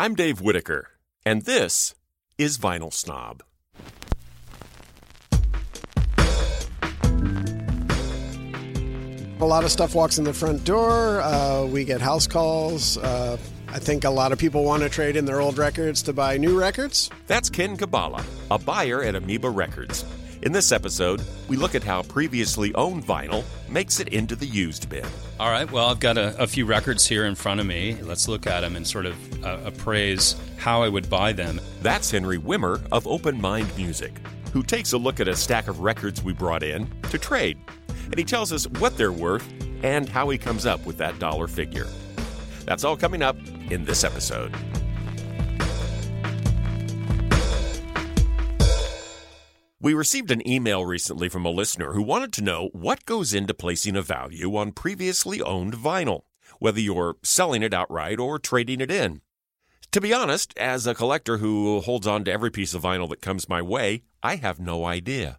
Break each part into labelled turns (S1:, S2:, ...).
S1: I'm Dave Whitaker, and this is Vinyl Snob.
S2: A lot of stuff walks in the front door. Uh, we get house calls. Uh, I think a lot of people want to trade in their old records to buy new records.
S1: That's Ken Kabala, a buyer at Amoeba Records. In this episode, we look at how previously owned vinyl makes it into the used bin.
S3: All right, well, I've got a, a few records here in front of me. Let's look at them and sort of uh, appraise how I would buy them.
S1: That's Henry Wimmer of Open Mind Music, who takes a look at a stack of records we brought in to trade. And he tells us what they're worth and how he comes up with that dollar figure. That's all coming up in this episode. We received an email recently from a listener who wanted to know what goes into placing a value on previously owned vinyl, whether you're selling it outright or trading it in. To be honest, as a collector who holds on to every piece of vinyl that comes my way, I have no idea.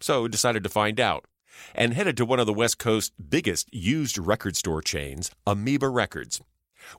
S1: So decided to find out and headed to one of the West Coast's biggest used record store chains, Amoeba Records.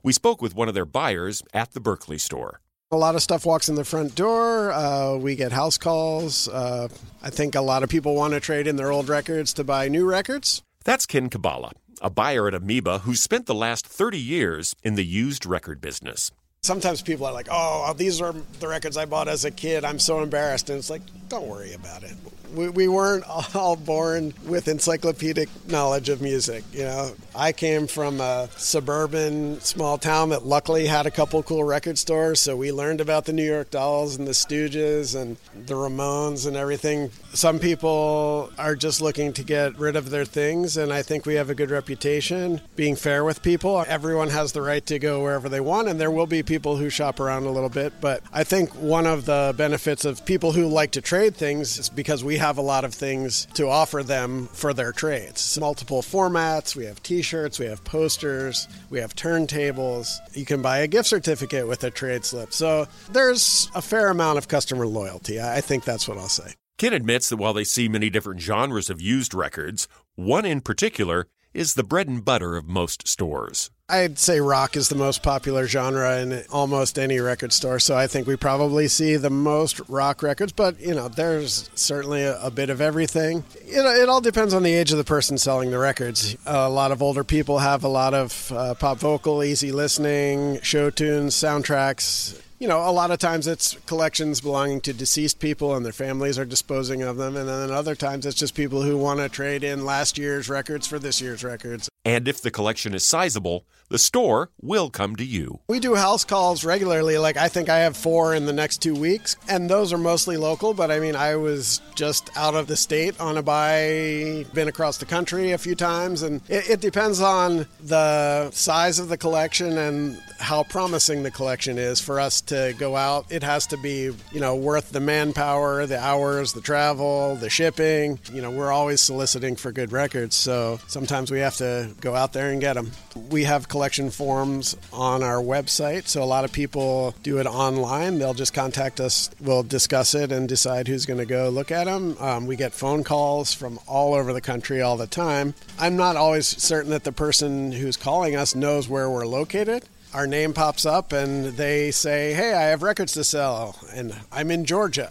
S1: We spoke with one of their buyers at the Berkeley store.
S2: A lot of stuff walks in the front door. Uh, we get house calls. Uh, I think a lot of people want to trade in their old records to buy new records.
S1: That's Ken Kabala, a buyer at Amoeba who spent the last 30 years in the used record business.
S2: Sometimes people are like, oh, uh, these are the records I bought as a kid. I'm so embarrassed. And it's like, don't worry about it we, we weren't all born with encyclopedic knowledge of music. You know, I came from a suburban small town that luckily had a couple cool record stores, so we learned about the New York Dolls and the Stooges and the Ramones and everything. Some people are just looking to get rid of their things, and I think we have a good reputation being fair with people. Everyone has the right to go wherever they want, and there will be people who shop around a little bit. But I think one of the benefits of people who like to trade things is because we have a lot of things to offer them for their trades. Multiple formats, we have t shirts, we have posters, we have turntables. You can buy a gift certificate with a trade slip. So there's a fair amount of customer loyalty. I think that's what I'll say.
S1: Ken admits that while they see many different genres of used records, one in particular is the bread and butter of most stores.
S2: I'd say rock is the most popular genre in almost any record store, so I think we probably see the most rock records, but you know, there's certainly a, a bit of everything. It, it, all depends on the age of the person selling the records. A lot of older people have a lot of uh, pop vocal, easy listening, show tunes, soundtracks you know, a lot of times it's collections belonging to deceased people and their families are disposing of them. And then other times it's just people who want to trade in last year's records for this year's records.
S1: And if the collection is sizable, the store will come to you.
S2: We do house calls regularly. Like, I think I have four in the next two weeks, and those are mostly local. But I mean, I was just out of the state on a buy, been across the country a few times, and it, it depends on the size of the collection and how promising the collection is for us to go out. It has to be, you know, worth the manpower, the hours, the travel, the shipping. You know, we're always soliciting for good records, so sometimes we have to go out there and get them. We have collection forms on our website, so a lot of people do it online. They'll just contact us, we'll discuss it and decide who's going to go look at them. Um, we get phone calls from all over the country all the time. I'm not always certain that the person who's calling us knows where we're located our name pops up and they say, Hey, I have records to sell, and I'm in Georgia.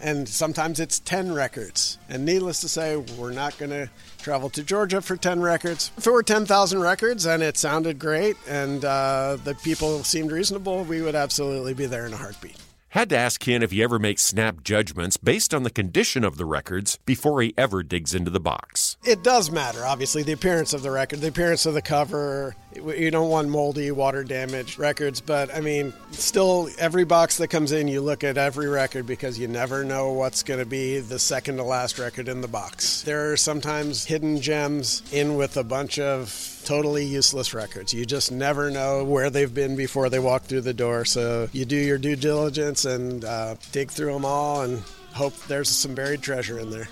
S2: And sometimes it's 10 records. And needless to say, we're not going to travel to Georgia for 10 records. If it were 10,000 records and it sounded great and uh, the people seemed reasonable, we would absolutely be there in a heartbeat.
S1: Had to ask Ken if he ever makes snap judgments based on the condition of the records before he ever digs into the box.
S2: It does matter, obviously, the appearance of the record, the appearance of the cover. You don't want moldy, water damaged records, but I mean, still, every box that comes in, you look at every record because you never know what's going to be the second to last record in the box. There are sometimes hidden gems in with a bunch of totally useless records. You just never know where they've been before they walk through the door. So you do your due diligence and uh, dig through them all and hope there's some buried treasure in there.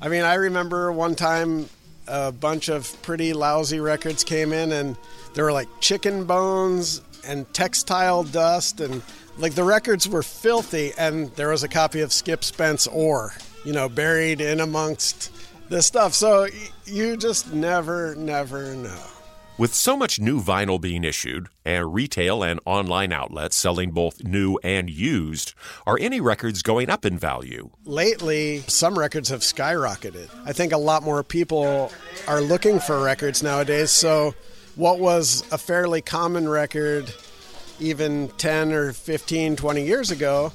S2: I mean, I remember one time a bunch of pretty lousy records came in and there were like chicken bones and textile dust and like the records were filthy and there was a copy of Skip Spence Oar, you know, buried in amongst this stuff. So you just never, never know.
S1: With so much new vinyl being issued, and retail and online outlets selling both new and used, are any records going up in value?
S2: Lately, some records have skyrocketed. I think a lot more people are looking for records nowadays, so what was a fairly common record even 10 or 15, 20 years ago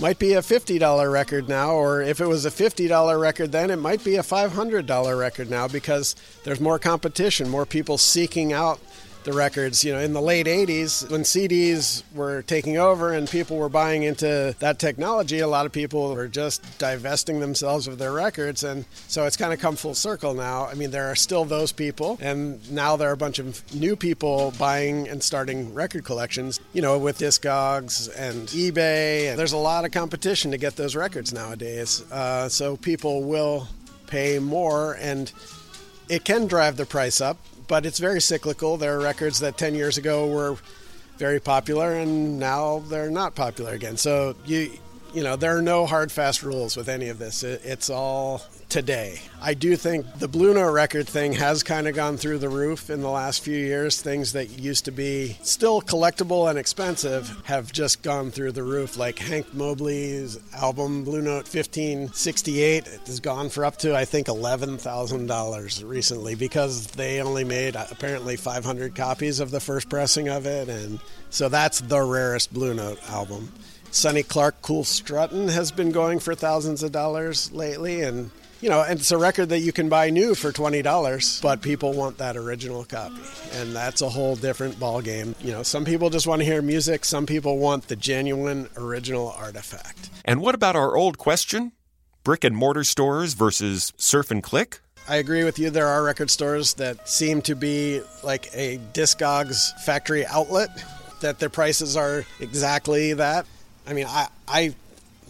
S2: might be a $50 record now, or if it was a $50 record then, it might be a $500 record now because there's more competition, more people seeking out the records. You know, in the late 80s, when CDs were taking over and people were buying into that technology, a lot of people were just divesting themselves of their records. And so it's kind of come full circle now. I mean, there are still those people, and now there are a bunch of new people buying and starting record collections, you know, with Discogs and eBay. And there's a lot of competition to get those records nowadays. Uh, so people will pay more and it can drive the price up but it's very cyclical. There are records that 10 years ago were very popular and now they're not popular again. So you you know, there are no hard fast rules with any of this. It, it's all today. I do think the Blue Note record thing has kind of gone through the roof in the last few years. Things that used to be still collectible and expensive have just gone through the roof. Like Hank Mobley's album Blue Note 1568 has gone for up to I think $11,000 recently because they only made uh, apparently 500 copies of the first pressing of it and so that's the rarest Blue Note album. Sonny Clark Cool Struttin' has been going for thousands of dollars lately and you know, and it's a record that you can buy new for twenty dollars, but people want that original copy, and that's a whole different ball game. You know, some people just want to hear music, some people want the genuine original artifact.
S1: And what about our old question? Brick and mortar stores versus surf and click?
S2: I agree with you. There are record stores that seem to be like a Discogs factory outlet, that their prices are exactly that. I mean, I, I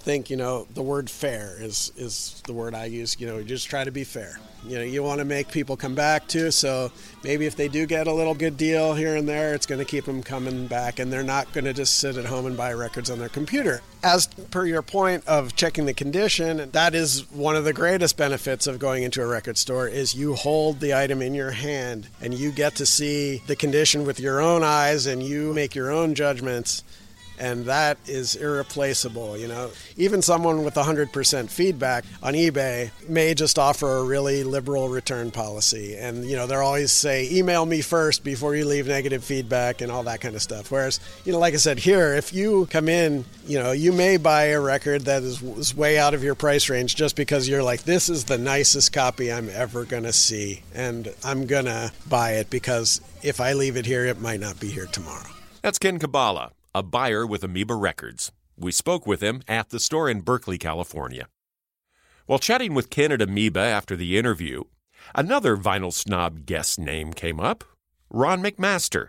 S2: think you know the word fair is is the word I use. You know, just try to be fair. You know, you want to make people come back too. So maybe if they do get a little good deal here and there, it's going to keep them coming back, and they're not going to just sit at home and buy records on their computer. As per your point of checking the condition, that is one of the greatest benefits of going into a record store is you hold the item in your hand and you get to see the condition with your own eyes and you make your own judgments and that is irreplaceable. You know, even someone with 100% feedback on eBay may just offer a really liberal return policy, and you know they're always say email me first before you leave negative feedback and all that kind of stuff. Whereas, you know, like I said here, if you come in, you know, you may buy a record that is, is way out of your price range just because you're like, this is the nicest copy I'm ever gonna see, and I'm gonna buy it because if I leave it here, it might not be here tomorrow.
S1: That's Ken Kabala a buyer with Amoeba Records. We spoke with him at the store in Berkeley, California. While chatting with Ken at Amoeba after the interview, another vinyl snob guest name came up Ron McMaster.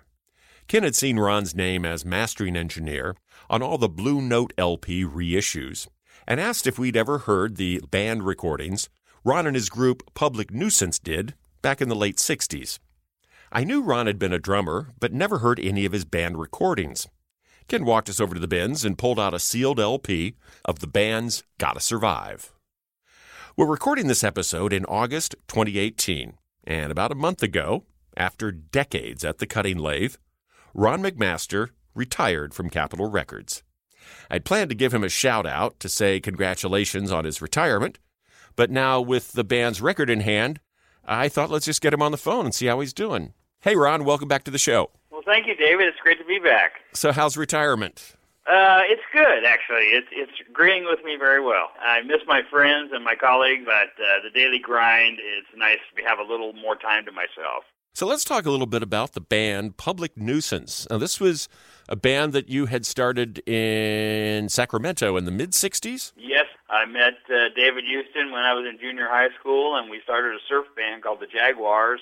S1: Ken had seen Ron's name as mastering engineer on all the Blue Note LP reissues and asked if we'd ever heard the band recordings Ron and his group Public Nuisance did back in the late 60s. I knew Ron had been a drummer, but never heard any of his band recordings. Ken walked us over to the bins and pulled out a sealed LP of the band's Gotta Survive. We're recording this episode in August 2018, and about a month ago, after decades at the cutting lathe, Ron McMaster retired from Capitol Records. I'd planned to give him a shout out to say congratulations on his retirement, but now with the band's record in hand, I thought let's just get him on the phone and see how he's doing. Hey, Ron, welcome back to the show.
S4: Well, thank you, David. It's great to be back.
S1: So, how's retirement?
S4: Uh, it's good, actually. It's it's agreeing with me very well. I miss my friends and my colleagues, but uh, the daily grind. It's nice to have a little more time to myself.
S1: So let's talk a little bit about the band Public Nuisance. Now, this was a band that you had started in Sacramento in the mid '60s.
S4: Yes, I met uh, David Houston when I was in junior high school, and we started a surf band called the Jaguars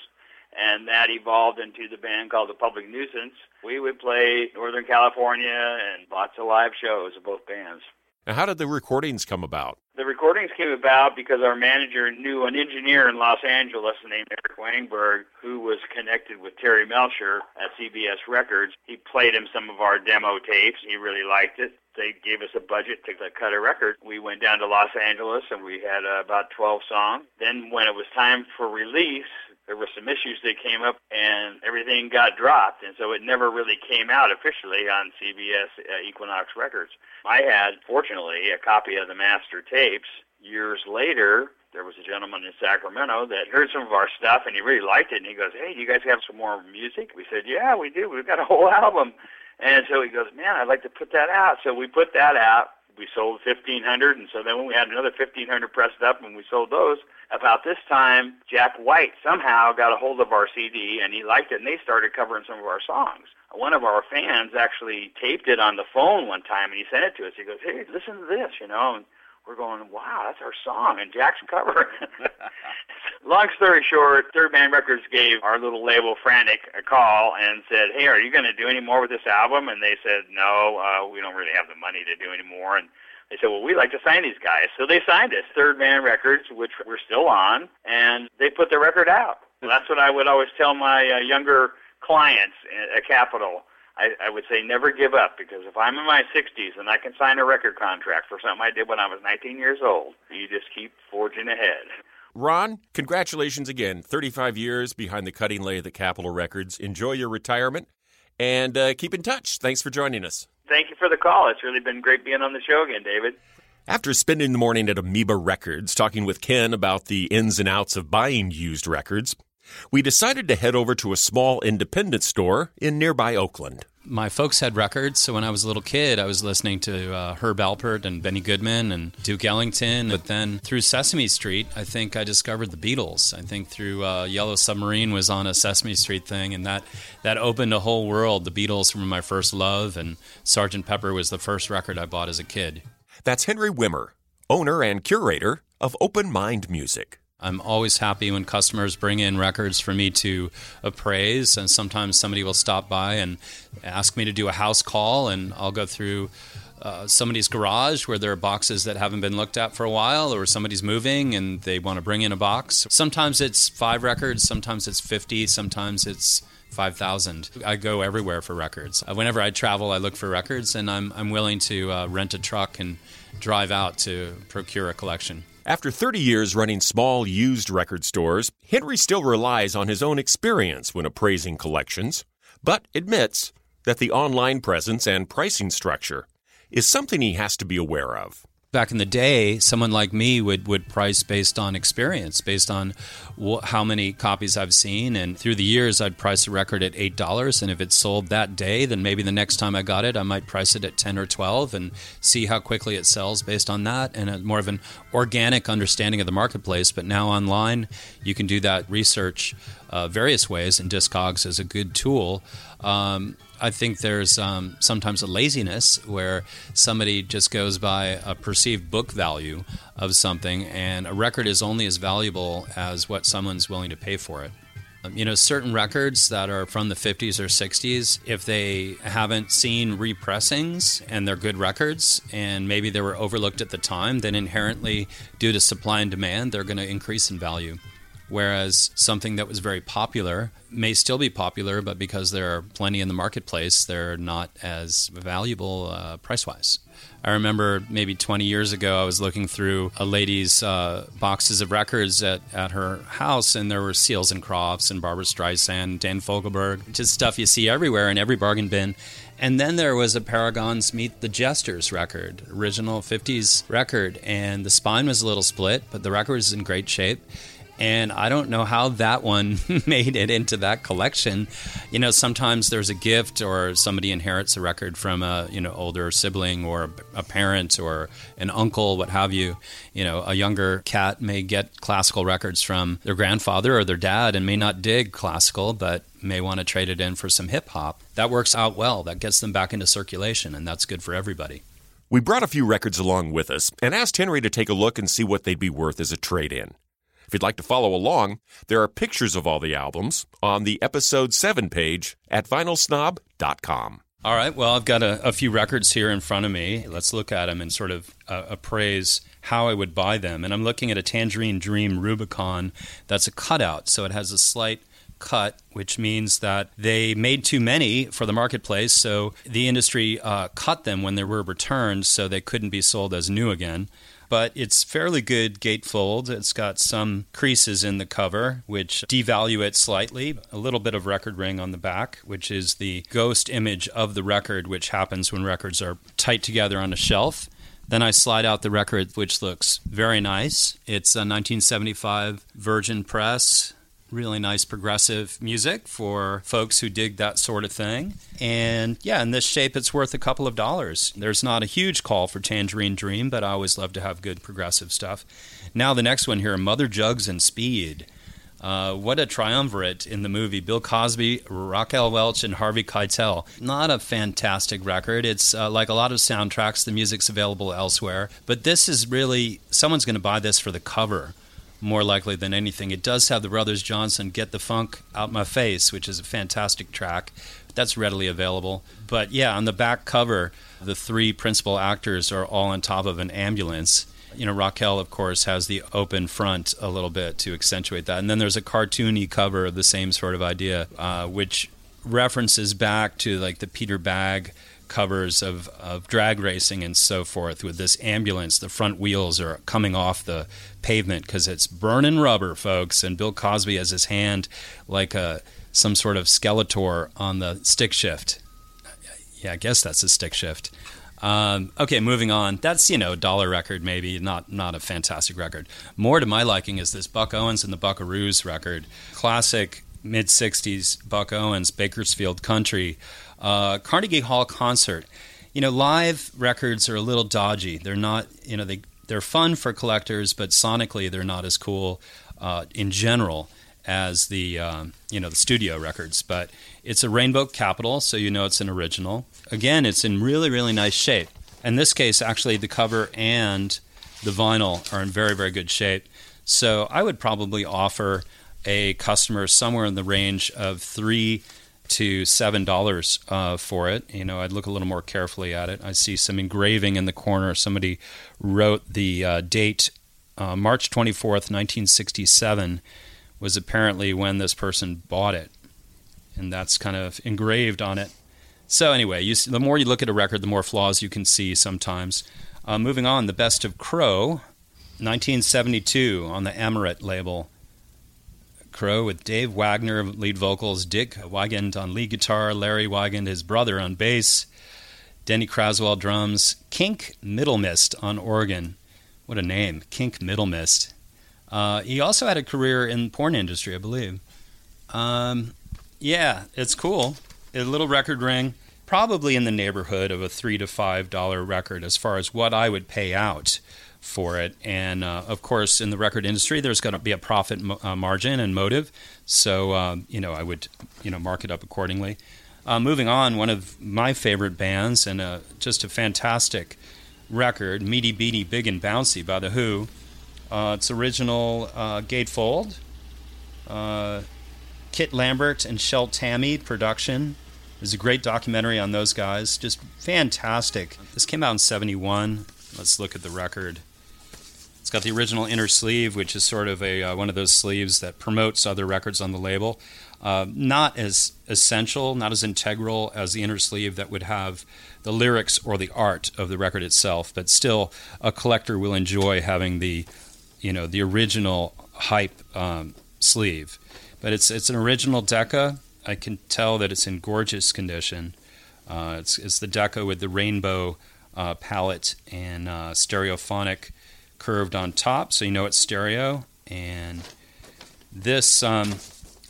S4: and that evolved into the band called the Public Nuisance. We would play Northern California and lots of live shows of both bands.
S1: Now, how did the recordings come about?
S4: The recordings came about because our manager knew an engineer in Los Angeles named Eric Wangberg who was connected with Terry Melcher at CBS Records. He played him some of our demo tapes. He really liked it. They gave us a budget to cut a record. We went down to Los Angeles and we had uh, about 12 songs. Then when it was time for release, there were some issues that came up and everything got dropped and so it never really came out officially on CBS uh, Equinox Records. I had fortunately a copy of the master tapes years later there was a gentleman in Sacramento that heard some of our stuff and he really liked it and he goes, "Hey, you guys have some more music?" We said, "Yeah, we do. We've got a whole album." And so he goes, "Man, I'd like to put that out." So we put that out. We sold 1500 and so then when we had another 1500 pressed up and we sold those, about this time Jack White somehow got a hold of our CD and he liked it and they started covering some of our songs. One of our fans actually taped it on the phone one time and he sent it to us. He goes, "Hey, listen to this," you know. And we're going, wow, that's our song, and Jack's cover. Long story short, Third Man Records gave our little label Frantic a call and said, hey, are you going to do any more with this album? And they said, no, uh, we don't really have the money to do any more. And they said, well, we'd like to sign these guys. So they signed us, Third Man Records, which we're still on, and they put the record out. That's what I would always tell my uh, younger clients at Capitol I, I would say never give up because if I'm in my 60s and I can sign a record contract for something I did when I was 19 years old, you just keep forging ahead.
S1: Ron, congratulations again. 35 years behind the cutting lathe at Capitol Records. Enjoy your retirement and uh, keep in touch. Thanks for joining us.
S4: Thank you for the call. It's really been great being on the show again, David.
S1: After spending the morning at Amoeba Records talking with Ken about the ins and outs of buying used records, we decided to head over to a small independent store in nearby Oakland.
S3: My folks had records, so when I was a little kid, I was listening to uh, Herb Alpert and Benny Goodman and Duke Ellington. But then through Sesame Street, I think I discovered the Beatles. I think through uh, Yellow Submarine was on a Sesame Street thing, and that, that opened a whole world. The Beatles were my first love, and Sgt. Pepper was the first record I bought as a kid.
S1: That's Henry Wimmer, owner and curator of Open Mind Music.
S3: I'm always happy when customers bring in records for me to appraise, and sometimes somebody will stop by and ask me to do a house call, and I'll go through uh, somebody's garage where there are boxes that haven't been looked at for a while, or somebody's moving and they want to bring in a box. Sometimes it's five records, sometimes it's 50, sometimes it's 5,000. I go everywhere for records. Uh, whenever I travel, I look for records, and I'm, I'm willing to uh, rent a truck and drive out to procure a collection.
S1: After 30 years running small used record stores, Henry still relies on his own experience when appraising collections, but admits that the online presence and pricing structure is something he has to be aware of
S3: back in the day, someone like me would, would price based on experience, based on wh- how many copies I've seen. And through the years, I'd price a record at $8. And if it sold that day, then maybe the next time I got it, I might price it at 10 or 12 and see how quickly it sells based on that and a, more of an organic understanding of the marketplace. But now online, you can do that research uh, various ways, and Discogs is a good tool. Um, I think there's um, sometimes a laziness where somebody just goes by a perceived book value of something, and a record is only as valuable as what someone's willing to pay for it. Um, you know, certain records that are from the 50s or 60s, if they haven't seen repressings and they're good records and maybe they were overlooked at the time, then inherently, due to supply and demand, they're going to increase in value whereas something that was very popular may still be popular, but because there are plenty in the marketplace, they're not as valuable uh, price wise. I remember maybe 20 years ago, I was looking through a lady's uh, boxes of records at, at her house, and there were Seals and Crofts and Barbra Streisand, Dan Fogelberg, just stuff you see everywhere in every bargain bin. And then there was a Paragon's Meet the Jesters record, original 50s record, and the spine was a little split, but the record was in great shape and I don't know how that one made it into that collection. You know, sometimes there's a gift or somebody inherits a record from a you know older sibling or a parent or an uncle, what have you. You know, a younger cat may get classical records from their grandfather or their dad and may not dig classical, but may want to trade it in for some hip hop. That works out well. That gets them back into circulation, and that's good for everybody.
S1: We brought a few records along with us and asked Henry to take a look and see what they'd be worth as a trade in. If you'd like to follow along, there are pictures of all the albums on the episode 7 page at vinylsnob.com.
S3: All right. Well, I've got a, a, few records here in front of me. Let's look at them and sort of uh, appraise how I would buy them. And I'm looking at a Tangerine Dream Rubycon that's a cutout, so it has a slight cut, which means that they made too many for the marketplace, so the industry uh, cut them when they were returned so they couldn't be sold as new again but it's fairly good gatefold. It's got some creases in the cover, which devalue it slightly. A little bit of record ring on the back, which is the ghost image of the record, which happens when records are tight together on a shelf. Then I slide out the record, which looks very nice. It's a 1975 Virgin Press really nice progressive music for folks who dig that sort of thing. And yeah, in this shape, it's worth a couple of dollars. There's not a huge call for Tangerine Dream, but I always love to have good progressive stuff. Now, the next one here Mother Jugs and Speed. Uh, what a triumvirate in the movie. Bill Cosby, Raquel Welch, and Harvey Keitel. Not a fantastic record. It's uh, like a lot of soundtracks, the music's available elsewhere. But this is really, someone's going to buy this for the cover more likely than anything. It does have the Brothers Johnson Get the Funk Out My Face, which is a fantastic track. That's readily available. But yeah, on the back cover, the three principal actors are all on top of an ambulance. You know, Raquel, of course, has the open front a little bit to accentuate that. And then there's a cartoony cover of the same sort of idea, uh, which references back to like the Peter Bagge covers of, of drag racing and so forth with this ambulance. The front wheels are coming off the pavement because it's burning rubber, folks. And Bill Cosby has his hand like a some sort of skeletor on the stick shift. Yeah, I guess that's a stick shift. Um, okay, moving on. That's you know dollar record maybe not not a fantastic record. More to my liking is this Buck Owens and the Buckaroos record, classic mid '60s Buck Owens Bakersfield country uh, Carnegie Hall concert. You know, live records are a little dodgy. They're not, you know, they they're fun for collectors, but sonically they're not as cool uh, in general as the um, you know the studio records. But it's a Rainbow Capitol, so you know it's an original. Again, it's in really really nice shape. In this case, actually, the cover and the vinyl are in very very good shape. So I would probably offer a customer somewhere in the range of three to seven dollars uh, for it. You know, I'd look a little more carefully at it. I see some engraving in the corner. Somebody wrote the uh, date, uh, March twenty fourth, nineteen sixty seven, was apparently when this person bought it, and that's kind of engraved on it. So anyway, you, the more you look at a record, the more flaws you can see sometimes. Uh, moving on, the best of Crow, 1972 on the Amaret label. Crow with Dave Wagner lead vocals, Dick Wiegand on lead guitar, Larry Wiegand, his brother, on bass, Denny Craswell drums, Kink Middlemist on organ. What a name, Kink Middlemist. Uh, he also had a career in porn industry, I believe. Um, yeah, it's cool. A little record ring, probably in the neighborhood of a three to five dollar record as far as what I would pay out for it. And uh, of course, in the record industry, there's going to be a profit uh, margin and motive. So um, you know, I would you know mark it up accordingly. Uh, moving on, one of my favorite bands and uh, just a fantastic record, Meaty Beaty Big and Bouncy by The Who. Uh, it's original uh, gatefold. Kit Lambert and Shel Talmy production. There's a great documentary on those guys. Just fantastic. This came out in 71. Let's look at the record got the original inner sleeve, which is sort of a uh, one of those sleeves that promotes other records on the label. Uh, not as essential, not as integral as the inner sleeve that would have the lyrics or the art of the record itself, but still a collector will enjoy having the, you know, the original hype um, sleeve. But it's it's an original Decca. I can tell that it's in gorgeous condition. Uh, it's it's the Decca with the rainbow uh, palette and uh, stereophonic curved on top, so you know it's stereo. And this um,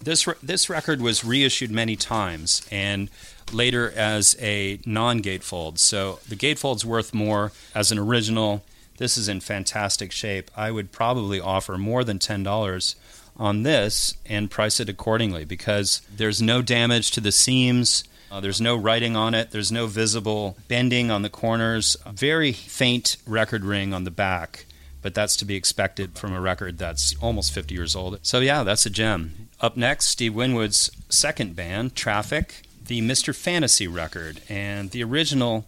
S3: this this record was reissued many times, and later as a non-gatefold. So the gatefold's worth more as an original. This is in fantastic shape. I would probably offer more than ten dollars on this and price it accordingly because there's no damage to the seams. Uh, there's no writing on it. There's no visible bending on the corners. Very faint record ring on the back but that's to be expected from a record that's almost 50 years old. So, yeah, that's a gem. Up next, Steve Winwood's second band, Traffic, the Mr. Fantasy record. And the original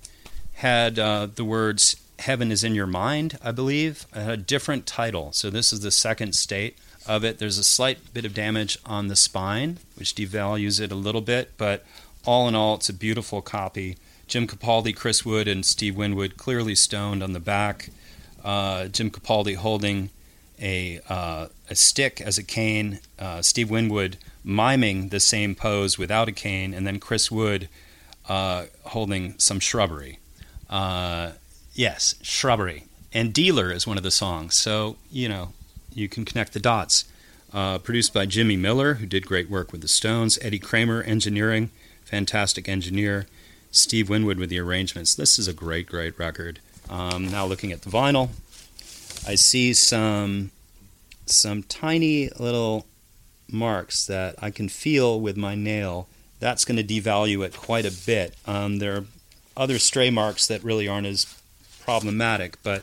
S3: had uh, the words Heaven is in Your Mind, I believe. A different title. So, this is the second state of it. There's a slight bit of damage on the spine, which devalues it a little bit, but all in all, it's a beautiful copy. Jim Capaldi, Chris Wood, and Steve Winwood clearly stoned on the back. Uh, Jim Capaldi holding a, uh, a stick as a cane. Uh, Steve Winwood miming the same pose without a cane, and then Chris Wood uh, holding some shrubbery. Uh, yes, shrubbery. And Dealer is one of the songs. So, you know, you can connect the dots. Uh, produced by Jimmy Miller, who did great work with the Stones. Eddie Kramer, engineering, fantastic engineer. Steve Winwood with the arrangements. This is a great, great record. Um, now looking at the vinyl, I see some some tiny little marks that I can feel with my nail. That's going to devalue it quite a bit. Um, there are other stray marks that really aren't as problematic, but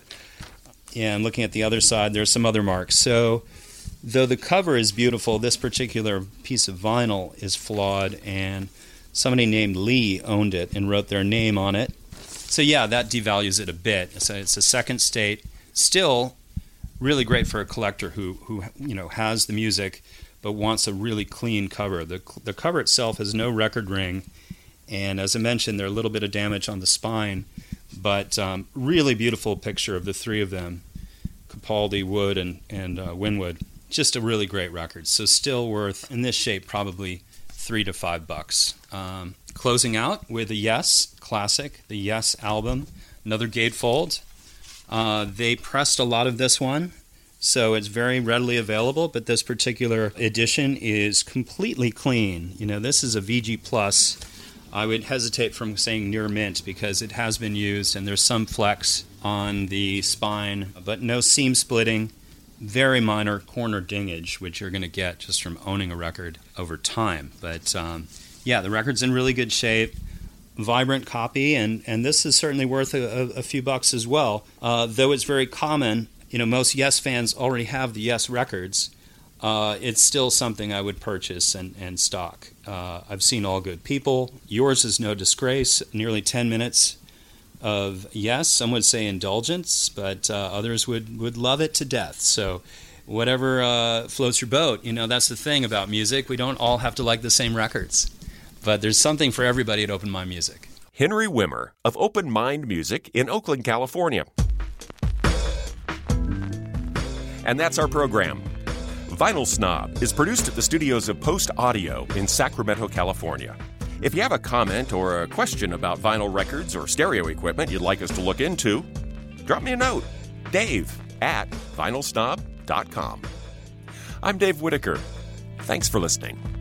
S3: and looking at the other side, there's some other marks. So, though the cover is beautiful, this particular piece of vinyl is flawed, and somebody named Lee owned it and wrote their name on it. So, yeah, that devalues it a bit. So, it's a second state. Still, really great for a collector who, who you know, has the music but wants a really clean cover. The, the cover itself has no record ring, and as I mentioned, there's a little bit of damage on the spine but um, really beautiful picture of the three of them Capaldi, Wood, and, and uh, Winwood. Just a really great record. So, still worth, in this shape, probably three to five bucks. Um, closing out with a Yes classic, the Yes album, another gatefold. Uh, they pressed a lot of this one, so it's very readily available. But this particular edition is completely clean. You know, this is a VG Plus I would hesitate from saying near mint because it has been used and there's some flex on the spine, but no seam splitting. Very minor corner dingage, which you're going to get just from owning a record over time. But um, yeah, the record's in really good shape vibrant copy, and, and this is certainly worth a, a few bucks as well. Uh, though it's very common, you know, most Yes fans already have the Yes records, uh, it's still something I would purchase and, and stock. Uh, I've seen All Good People. Yours is no disgrace. Nearly 10 minutes of, yes, some would say indulgence, but uh, others would, would love it to death. So, whatever uh, floats your boat, you know, that's the thing about music. We don't all have to like the same records, but there's something for everybody at Open Mind Music.
S1: Henry Wimmer of Open Mind Music in Oakland, California. And that's our program. Vinyl Snob is produced at the studios of Post Audio in Sacramento, California. If you have a comment or a question about vinyl records or stereo equipment you'd like us to look into, drop me a note. Dave at vinylsnob.com. I'm Dave Whitaker. Thanks for listening.